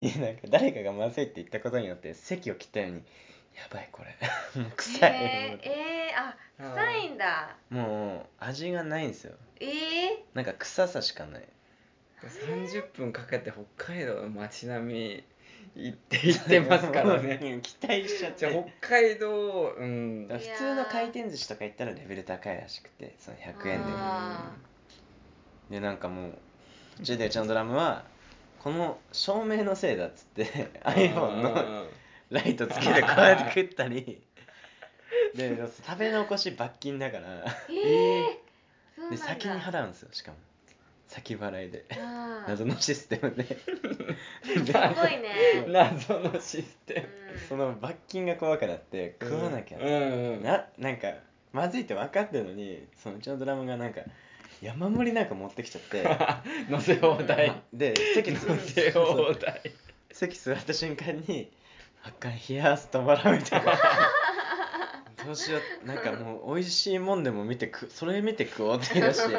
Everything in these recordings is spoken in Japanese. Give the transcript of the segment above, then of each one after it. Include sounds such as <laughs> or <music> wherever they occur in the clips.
いやなんか誰かがまずいって言ったことによって席を切ったようにやばいこれ。<laughs> もう臭い、えー、えー、あ臭いんだ。もう味がないんですよ。えー、なんか臭さしかない。30分かけて北海道の街並み行って行ってますからね。<laughs> うん期待しちゃって。北海道うん。普通の回転寿司とか行ったらレベル高いらしくてその100円で。でなんかもう途中でうちのドラムはこの照明のせいだっつって iPhone のライトつけてこうやって食ったり。<laughs> で食べ残し罰金だから。えー、そうなんでだ先に払うんですよしかも。先払いで。謎のシステムで。<laughs> すごいね、<laughs> 謎のシステその罰金が怖くなってム食わなきゃ、うん。うんななんかまずいって分かってるのにそのうちのドラムがなんか山盛りなんか持ってきちゃって。<laughs> 乗せ放題。で席座乗せ放題。席座った瞬間に「あかん冷やす止まらん」みたいな。どうしよう。なんかもう美味しいもんでも見てくそれ見て食おうって言い出し。て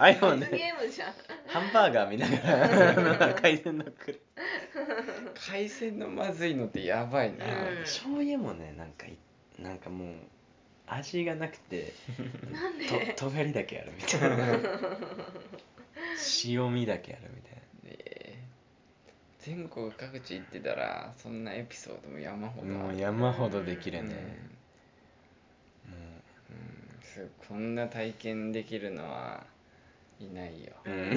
iPhone 罰で。ゲームじゃん。ハンバーガー見ながら。海鮮の食る海鮮のまずいのってやばいな、うん。醤油もねなんかいなんかもう味がなくてなんで？と尖りだけあるみたいな。<laughs> 塩味だけあるみたいな。えー。全国各地行ってたらそんなエピソードも山ほどもう山ほどできるね、うん。もう。ん。すこんな体験できるのはいないよ、う、うん、い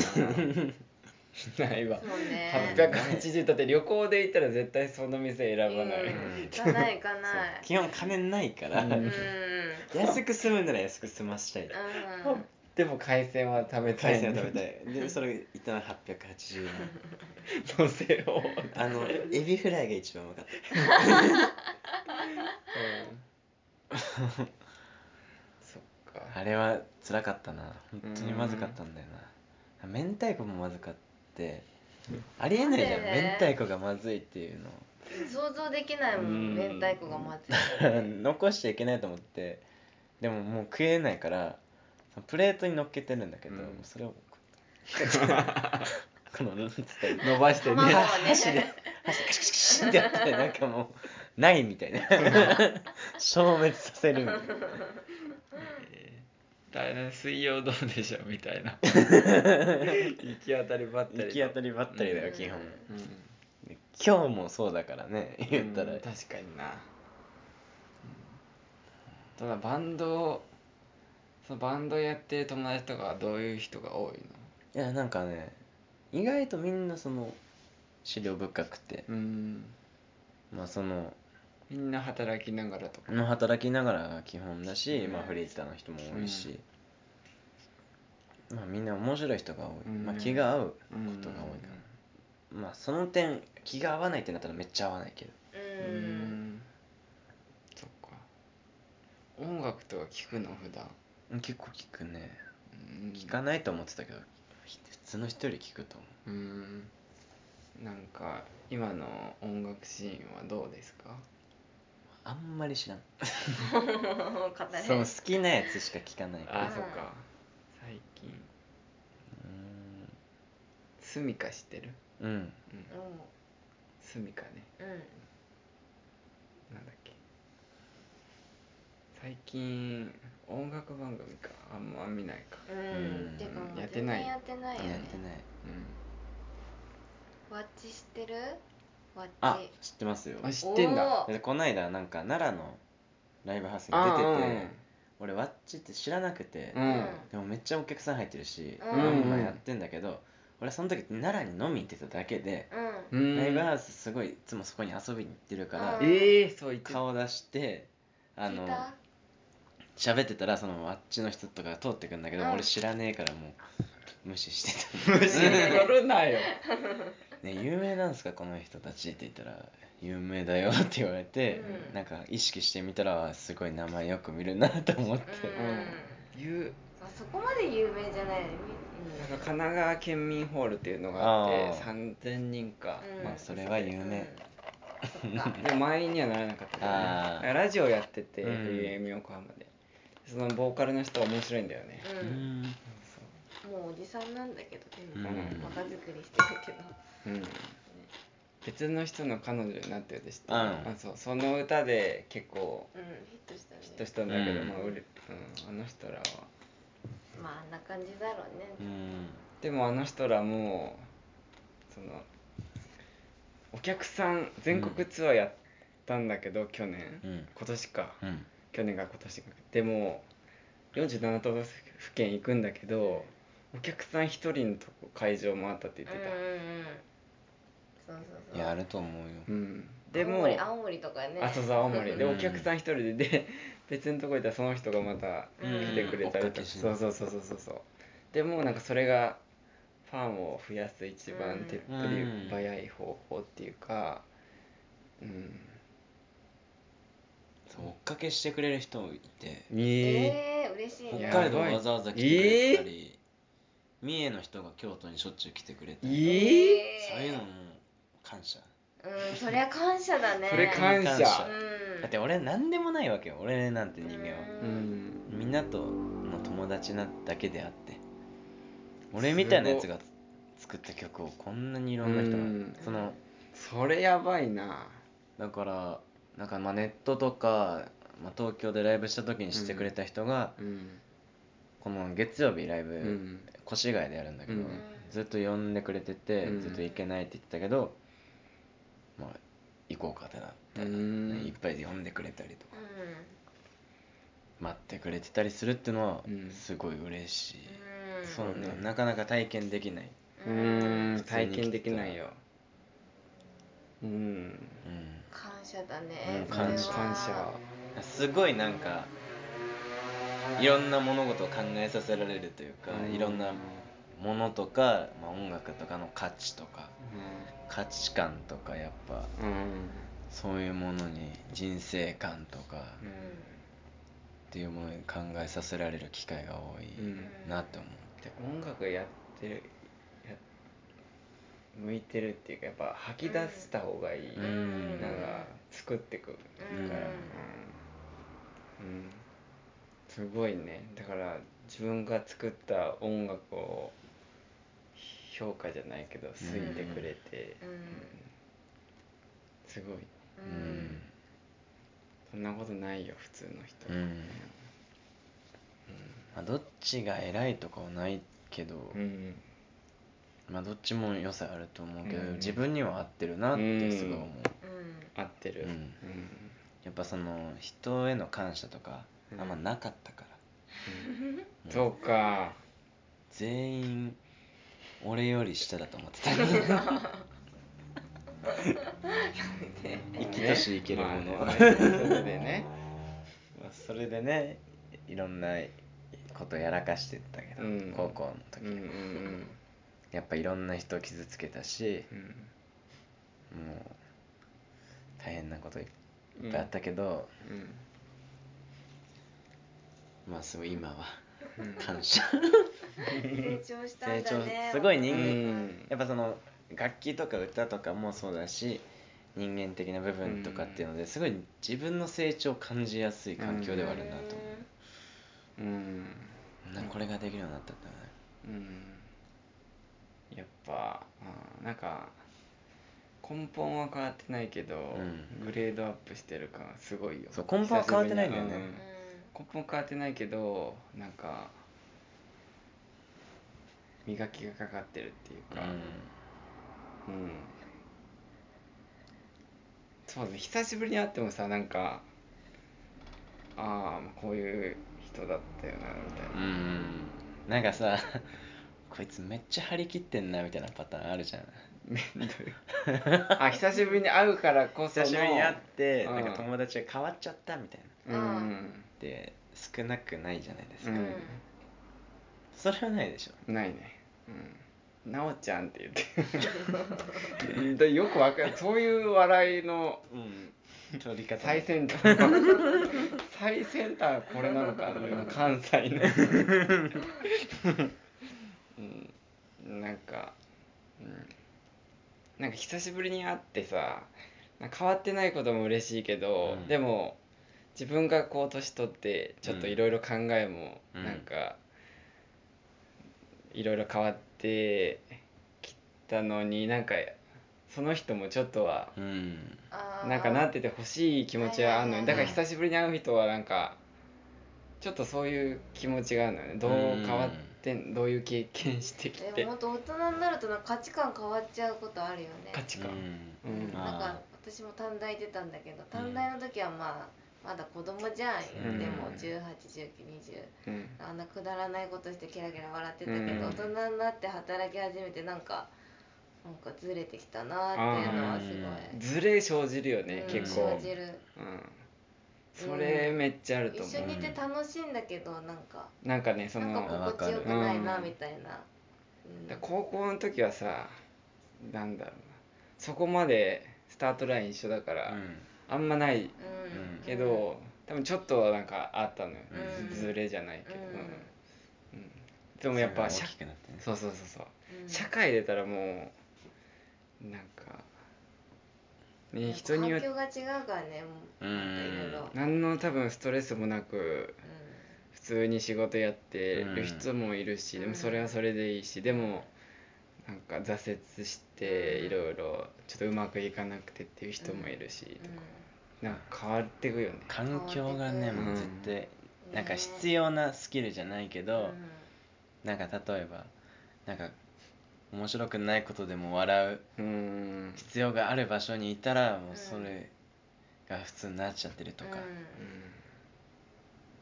ないわ。そうね。880だって旅行で行ったら絶対その店選ばない、うん行かない行かない基本金ないから、うんうん <laughs> 安く済むなら安く済ましたい。うん。でも海鮮は食べたい。海鮮を食べたい。で <laughs> それいったら880円。乗せよう、あのエビフライが一番うまかった。そっか。あれは辛かったな。本当にまずかったんだよな。明太子もまずかってありえないじゃん。なんで明太子がまずいっていうの。想像できないもうん。ん明太子がまずい <laughs> 残しちゃいけないと思ってでももう食えないからプレートに乗っけてるんだけど、うん。それをこのなんつったらいい伸ばしてね。卵をね箸で箸でカシカシカシってやってなんかもうないみたいな。<laughs> 消滅させるみたいな。大変水曜どうでしょうみたいな。<laughs> 行き当たりばったり行き当たりばったりだようん。基本。うんで今日もそうだからね言ったら。うん確かにな、ただバンドそのバンドやってる友達とかはどういう人が多いいやなんかね意外とみんなその資料深くて。のうん。まあそのみんな働きながらとか。の働きながらが基本だし、うんまあフリーターの人も多いし、まあみんな面白い人が多い、うん。まあ気が合ううんことが多いかな、まあその点気が合わないってなったらめっちゃ合わないけど。ううん音楽とか聞くの普段？うん結構聞くね。うん。聞かないと思ってたけどひ普通の人より聞くと思う。うん。なんか今の音楽シーンはどうですか？あんまり知らん。語 <laughs> れそう好きなやつしか聞かないから。あそっか。最近。スミカ知ってる？うん。うん。うん。スミカね。うんうん。なんだっけ？最近音楽番組か。あんま見ないか。うん。うん。てかもうやってない。全然やってないよね。やってない。ワッチ知ってる？ワッチ。あ知ってますよ。うんあ知ってんだ。おー。でこの間なんか奈良のライブハウスに出てて俺ワッチって知らなくて、うん。うんでもめっちゃお客さん入ってるし、うん。バンバンやってんだけど俺その時奈良に飲みに行ってただけで、うん。うん。ライブハウスすごいいつもそこに遊びに行ってるから、うん。ええそう言ってた。顔出してあの聞いた？喋ってたらそのあっちの人とか通ってくんだけど、うん。俺知らねえからもう無視して無視するなよた「<laughs> ね有名なんすかこの人たち」って言ったら「有名だよ」って言われて、うん。なんか意識してみたらすごい名前よく見るなと思って、うん。言うあそこまで有名じゃないよね。なんか神奈川県民ホールっていうのがあってあー。3000人か、うん。まあそれは有名、うん。そっか。でも満員にはならなかったけどね。あー。ラジオやっててうん。FM 横浜でそのボーカルの人面白いんだよね、ううんんもうおじさんなんだけどでもうん。若作りしてるけど。うん。別の人の彼女になってるで知ってる？うん。あそう。その歌で結構うんヒットしたね。ヒットしたんだけど、うん。まあうれうん、あの人らは。まああんな感じだろうね。うん。でもあの人らもそのお客さん全国ツアーやったんだけど、去年、うん。今年か。うん去年が今年か。でも47都道府県行くんだけどお客さん一人のとこ会場回ったって言ってた、そうそうそう。やると思うよ。うん。で青も森青森とかね。あそうそう青森。でうん。お客さん一人でで <laughs> 別のとこ行ったらその人がまたうん。来てくれたりとか、追っかけしそうそうそうそうそうそう。でもなんかそれがファンを増やす一番手っ取り早い方法っていうかうん追っかけしてくれる人もいて。えええー、嬉しい北ね海道わざわざ来てくれたり、三重の人が京都にしょっちゅう来てくれたり、ええそういうのも感謝。うんそりゃ感謝だね。それ感謝。感謝。うん。だって俺何でもないわけよ。俺なんて人間は、ううん。みんなとの友達なだけであって。俺みたいなやつが作った曲をこんなにいろんな人が。うん。そのそれやばいな。だからなんかまあネットとか、まあ、東京でライブした時にしてくれた人が、うん。この月曜日ライブ、うん。越谷でやるんだけど、うん。ずっと呼んでくれてて、うん。ずっと行けないって言ってたけど、まあ行こうかってなって、うん。いっぱいで呼んでくれたりとか。う待ってくれてたりするっていうのはうん。すごい嬉しい、ん。そうね。なかなか体験できない、ううんん体験できないよ。うん謝だねうん感謝感謝。すごいなんかいろんな物事を考えさせられるというか、いろんなものとか、まあ、音楽とかの価値とか価値観とかやっぱうん。うんそういうものに人生観とかうっていうものに考えさせられる機会が多いうんなって思って、音楽やってるや向いてるっていうかやっぱ吐き出した方がいい、うん。なんか作ってくるうんから、うん。うん。すごいね。だから自分が作った音楽を評価じゃないけど好いてくれて、うん。すごい。うんそんなことないよ普通の人、うん。まあ、どっちが偉いとかはないけど、うんまあどっちも良さあると思うけど、うん。自分には合ってるなってすごい思う、うん。合ってる、うん。やっぱその人への感謝とかあんまなかったから、うん。そうか。全員俺より下だと思ってた。<laughs> 生きとし生けるものまあねそれでね。<laughs> まあそれでねいろんなことやらかしてったけど、うん。高校の時、うんうんやっぱいろんな人傷つけたしうん。もう大変なこといっぱいあったけど、うん。まあすごい今はうん。感謝。成長したんだね成長すごい人間。うん。やっぱその楽器とか歌とかもそうだし人間的な部分とかっていうのですごい自分の成長を感じやすい環境ではあるなと思う。んう、なん。かこれができるようになったってね。うんやっぱあなんか根本は変わってないけど、うん。グレードアップしてる感すごいよ。そう根本は変わってないんだよね。うん根本変わってないけどなんか磨きがかかってるっていうか。うん、そうね。久しぶりに会ってもさなんかああこういう人だったよなみたいな。うん、うん、なんかさこいつめっちゃ張り切ってんなみたいなパターンあるじゃんめんどい。<laughs> あ久しぶりに会うからこその久しぶりに会ってうんなんか友達が変わっちゃったみたいな。うん。で少なくないじゃないですか、うん。それはないでしょ。ないね。うん。なおちゃんって言って。<laughs> でよくわかる。そういう笑いのうん。取り方。最先端。<laughs> 最先端はこれなのかな関西の。うんなんか、うん、なんか久しぶりに会ってさ変わってないことも嬉しいけど、うん。でも自分がこう年取ってちょっといろいろ考えもうん。なんかいろいろ変わってきたのになんかその人もちょっとはなんかなっててほしい気持ちはあるのにだから久しぶりに会う人はなんかちょっとそういう気持ちがあるのよね。どう変わってんどういう経験してきて。でも本当大人になるとなんか価値観変わっちゃうことあるよね。価値観。うん。うん。なんかあ私も短大出たんだけど短大の時はまあまだ子供じゃん言ってもうん181920うん。あんなくだらないことしてキラキラ笑ってたけど、うん。大人になって働き始めてなんかなんかずれてきたなっていうのはすごい。ずれ生じるよねうん。結構。生じる。うんそれめっちゃあると思う。一緒にいて楽しいんだけどなんか。なんかねそなんのか心地よくないなうんみたいな、うん。だ高校の時はさなんだろうな。そこまでスタートライン一緒だから、うん。あんまないうん。けど、多分ちょっとはなんかあったのよ、うん。ずれじゃないけど、うん。うん。でもやっぱ社そうそうそうそう。うん。社会出たらもうなんかね人によって。環境が違うからねもう。なんかいろいろ。何の多分ストレスもなく普通に仕事やってる人もいるし、うん。でもそれはそれでいいしでもなんか挫折してうん。いろいろちょっとうまくいかなくてっていう人もいるし、うん。なんか変わってくよね。環境がねうんもう絶対ねなんか必要なスキルじゃないけうん。どなんか例えばなんか面白くないことでも笑ううん。必要がある場所にいたらもうそれが普通になっちゃってるとか。っうん。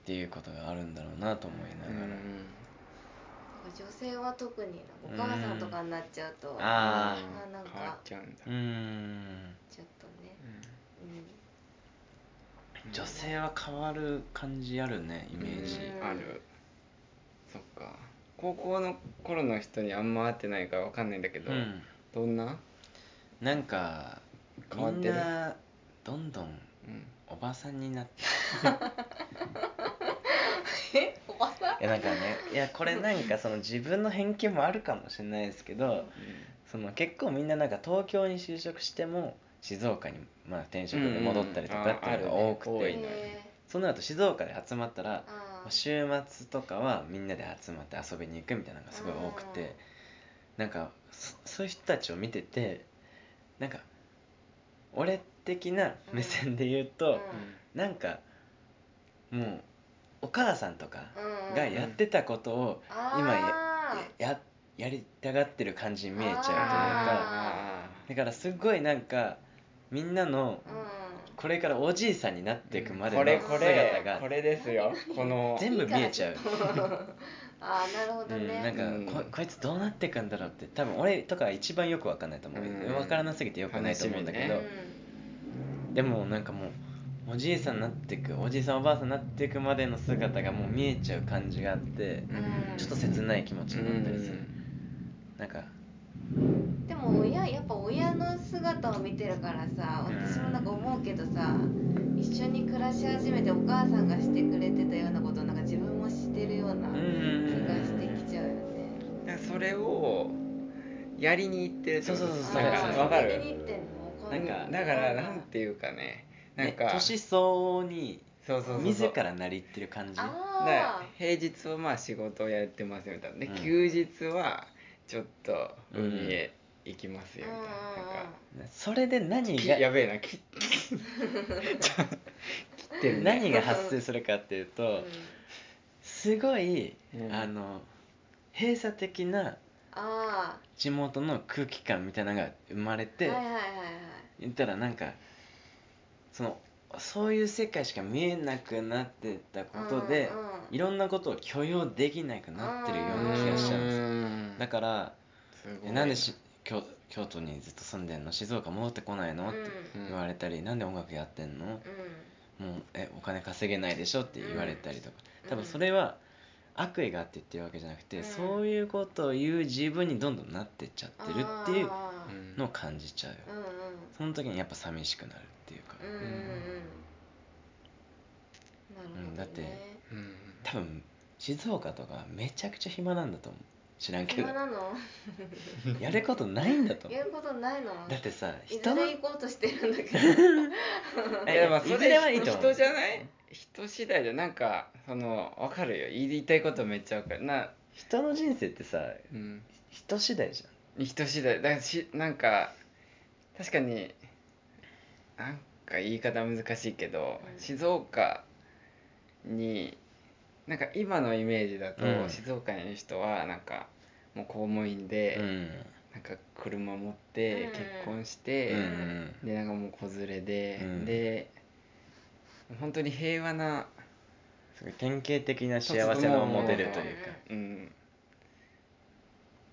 ていうことがあるんだろうなと思いながら。女性は特にお母さんとかになっちゃうと、ああなんか変わっちゃうんだ。うーん。ちょっとね、女性は変わる感じあるねイメージ。うん。ある。そっか高校の頃の人にあんま会ってないからわかんないんだけど、うん。どんな？なんかみん変わってる？などんどんうん。おばさんになって。<laughs> えおばさん？いやなんかねいやこれなんかその自分の偏見もあるかもしれないですけどその結構みんななんか東京に就職しても静岡にまあ転職で戻ったりとかっていうのが多くて、うん。うんああるね。静岡で集まったらまあー週末とかはみんなで集まって遊びに行くみたいなのがすごい多くうん。てなんかそそういう人たちを見ててなんか俺的な目線で言うと、なんかもうお母さんとかうんがやってたことを今やややりたがってる感じに見えちゃうというかあだからすごいなんかみんなのうんこれからおじいさんになっていくまでのこれこ姿れがこれですよ。この全部見えちゃう。<laughs> ああなるほどうん、ね、なんか、うん。ここいつどうなっていくんだろうって多分俺とかは一番よく分かんないと思う、うん。分からなすぎてよくないと思うんだけど、楽しでもなんかもうおじいさんになっていくおじいさんおばあさんになっていくまでの姿がもう見えちゃう感じがあってうん。ちょっと切ない気持ちになったりする、なん。かうんでも親やっぱ親の姿を見てるからさ私もなんか思うけどさ一緒に暮らし始めてお母さんがしてくれてたようなことをなんか自分もしてるような気うんがしてきちゃうよね。だからそれをやりに行ってるってこと。そうそうそうそう。わかやりにる行ってんの？わかんなんかだからなんていうかね。なんかね年相応にそうそうそうそう。自らなりってる感じ。あだからあ平日はまあ仕事をやってますよみたいな。で、うん。休日はちょっと海へ行きますよみたいな,、なんかそれで何きがやべえな <laughs> 切ってるね。何が発生するかっていうとすごい、うん。あの閉鎖的なあ地元の空気感みたいなのが生まれあて、はいはい言ったらなんかそのそういう世界しか見えなくなってたことで、うんうんいろんなことを許容できなくなってるような気がしちゃうんですだからすごいえなんでし京京都にずっと住んでんの？静岡戻ってこないの?」ってうん。言われたり「なんで音楽やってんの?」もうえお金稼げないでしょ？って言われたりとか、うん。多分それは悪意があって言ってるわけじゃなくて、うん。そういうことを言う自分にどんどんなってっちゃってるっていうのを感じちゃうその時にやっぱ寂しくなるっていうか、うんだってうん。多分静岡とかめちゃくちゃ暇なんだと思う知らんけど。暇なの？<laughs> やることないんだと思う。やることないの？だってさいず人のれ行こうとしてるんだけど。<laughs> えいやまあそれはいいと思う。人じゃない？人次第でなんかその分かるよ。言いたいことめっちゃ分かる。な、人の人生ってさうん、人次第じ人次第。だからしなんか確かになんか言い方難しいけど、うん。静岡になんか今のイメージだと、うん。静岡にいる人はなんかもう公務員で、うん。なんか車持ってうん。結婚して、うんうんでなんかもう子連れで、うん。で本当に平和なすごい典型的な幸せのモデルというか。うん。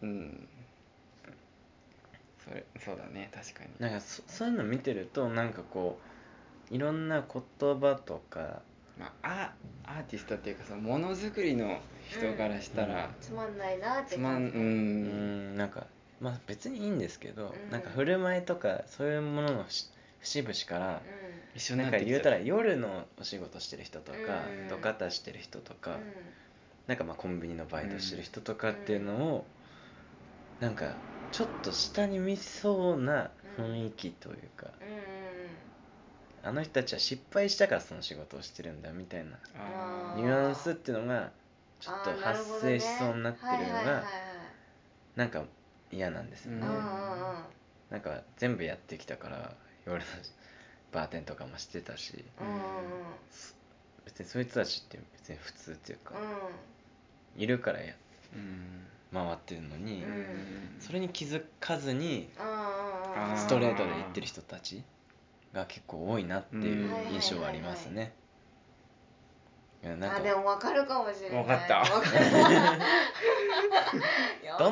うん。それそうだね確かに。なんかそそういうの見てるとなんかこういろんな言葉とかまあ、アアーティストっていうかそのものづくりの人からしたら、つまんないなってつまんう感じうん。んなんかまあ別にいいんですけど、うん。なんか振る舞いとかそういうものの節節々から、一緒にななんか言うたら夜のお仕事してる人とか、うん。土方してる人とか、うん。なんかまあコンビニのバイトしてる人とかっていうのを、なんかちょっと下に見そうな雰囲気というか、うんあの人たちは失敗したからその仕事をしてるんだみたいなあニュアンスっていうのがちょっと発生しそうになってるのがなんか嫌なんですよね、なんか全部やってきたから夜のバーテンとかもしてたし別にそいつたちって別に普通っていうか、ういるからやーうん。回ってるのに、うん。それに気づかずにストレートで言ってる人たちが結構多いなっていううん。印象はありますね。いやなんかあでも分かるかもしれない。分かった。分か <laughs> <laughs>